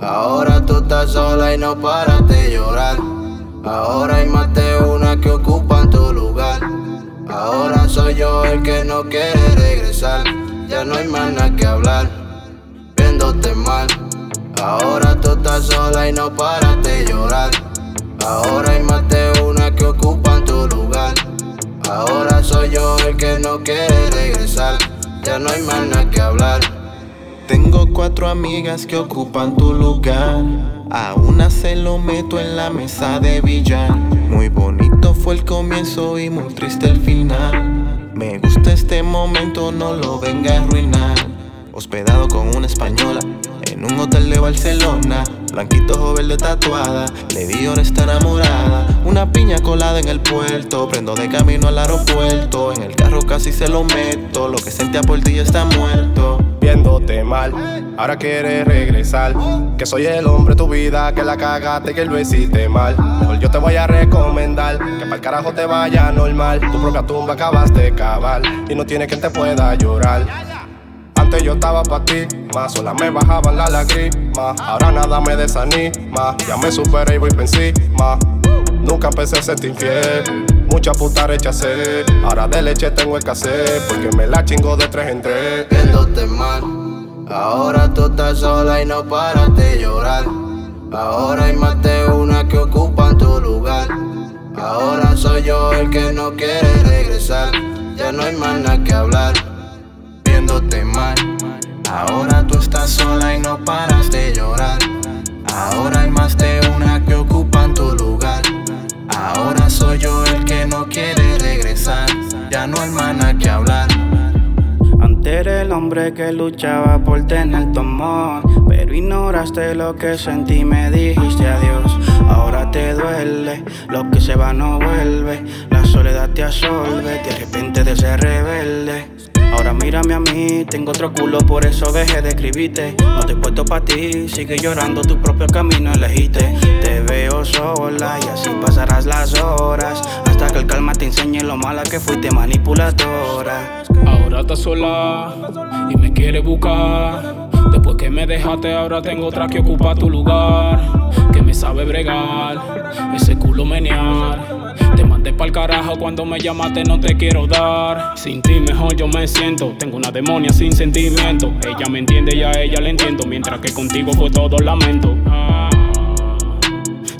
Ahora tú estás sola y no paras de llorar. Ahora hay más de una que ocupan tu lugar. Ahora soy yo el que no quiere regresar. Ya no hay más nada que hablar, viéndote mal. Ahora tú estás sola y no paras de llorar. Ahora hay más de una que ocupan tu lugar. Ahora soy yo el que no quiere regresar. Ya no hay más nada que hablar. Tengo cuatro amigas que ocupan tu lugar. A una se lo meto en la mesa de billar. Muy bonito fue el comienzo y muy triste el final. Me gusta este momento, no lo venga a arruinar. Hospedado con una española en un hotel de Barcelona. Blanquito joven de tatuada, le di está enamorada. Una piña colada en el puerto, prendo de camino al aeropuerto. En el carro casi se lo meto, lo que sentía por ti está muerto. Viéndote mal, ahora quieres regresar. Que soy el hombre de tu vida, que la cagaste, que lo hiciste mal. Mejor yo te voy a recomendar que para el carajo te vaya normal. Tu propia tumba acabas de cavar y no tiene quien te pueda llorar. Antes yo estaba pa' ti, más sola me bajaban la lágrima. Ahora nada me desanima, ya me superé y voy pa' encima. Nunca a sentir infiel, mucha puta rechacé. Ahora de leche tengo escasez, porque me la chingo de tres en tres. Viéndote mal. Ahora tú estás sola y no paras de llorar. Ahora hay más de una que ocupan tu lugar. Ahora soy yo el que no quiere regresar. Ya no hay más nada que hablar. Viéndote mal. Ahora tú estás sola y no paras de llorar. Ahora hay más de hombre que luchaba por tener tu amor Pero ignoraste lo que sentí me dijiste adiós Ahora te duele, lo que se va no vuelve La soledad te absorbe, te arrepientes de ser rebelde Ahora mírame a mí, tengo otro culo, por eso dejé de escribirte. No te he puesto pa' ti, sigue llorando tu propio camino elegiste. Te veo sola y así pasarás las horas. Hasta que el calma te enseñe lo mala que fuiste manipuladora. Ahora estás sola y me quiere buscar. Después que me dejaste, ahora tengo otra que ocupa tu lugar. Que me sabe bregar, ese culo menear. Te mandé pa'l carajo cuando me llamaste, no te quiero dar. Sin ti mejor yo me siento. Tengo una demonia sin sentimiento. Ella me entiende y a ella le entiendo. Mientras que contigo fue todo lamento.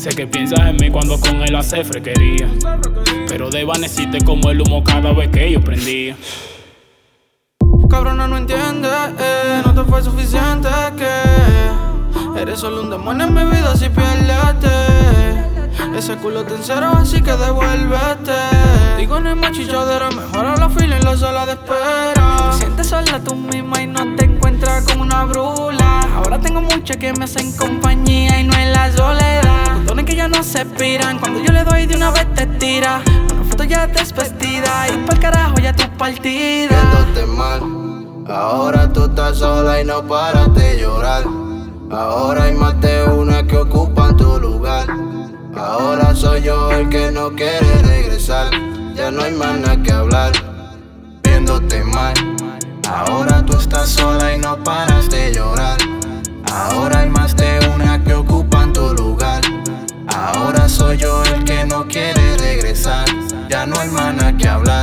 Sé que piensas en mí cuando con él hace frequería. Pero desvaneciste como el humo cada vez que yo prendía. Cabrona, no entiende, eh, no te fue suficiente que eres solo un demonio en mi vida si pierdete. Ese culo te encero, así que devuélvete. Digo, no hay machichadera, mejora la fila en la sala de espera. Te sientes sola tú misma y no te encuentras con una brula. Ahora tengo muchas que me hacen compañía y no es la soledad. Dones que ya no se expiran, cuando yo le doy de una vez te tira. Una foto ya desvestida y pa'l carajo ya tu partida. viéndote mal. Ahora tú estás sola y no paras de llorar. Ahora hay más de una que ocupan tu lugar. Ahora soy yo el que no quiere regresar. Ya no hay más que hablar. Viéndote mal. Ahora tú estás sola y no paras de llorar. Ahora hay más de una que ocupan tu lugar. Ahora soy yo el que no quiere regresar. Ya no hay más que hablar.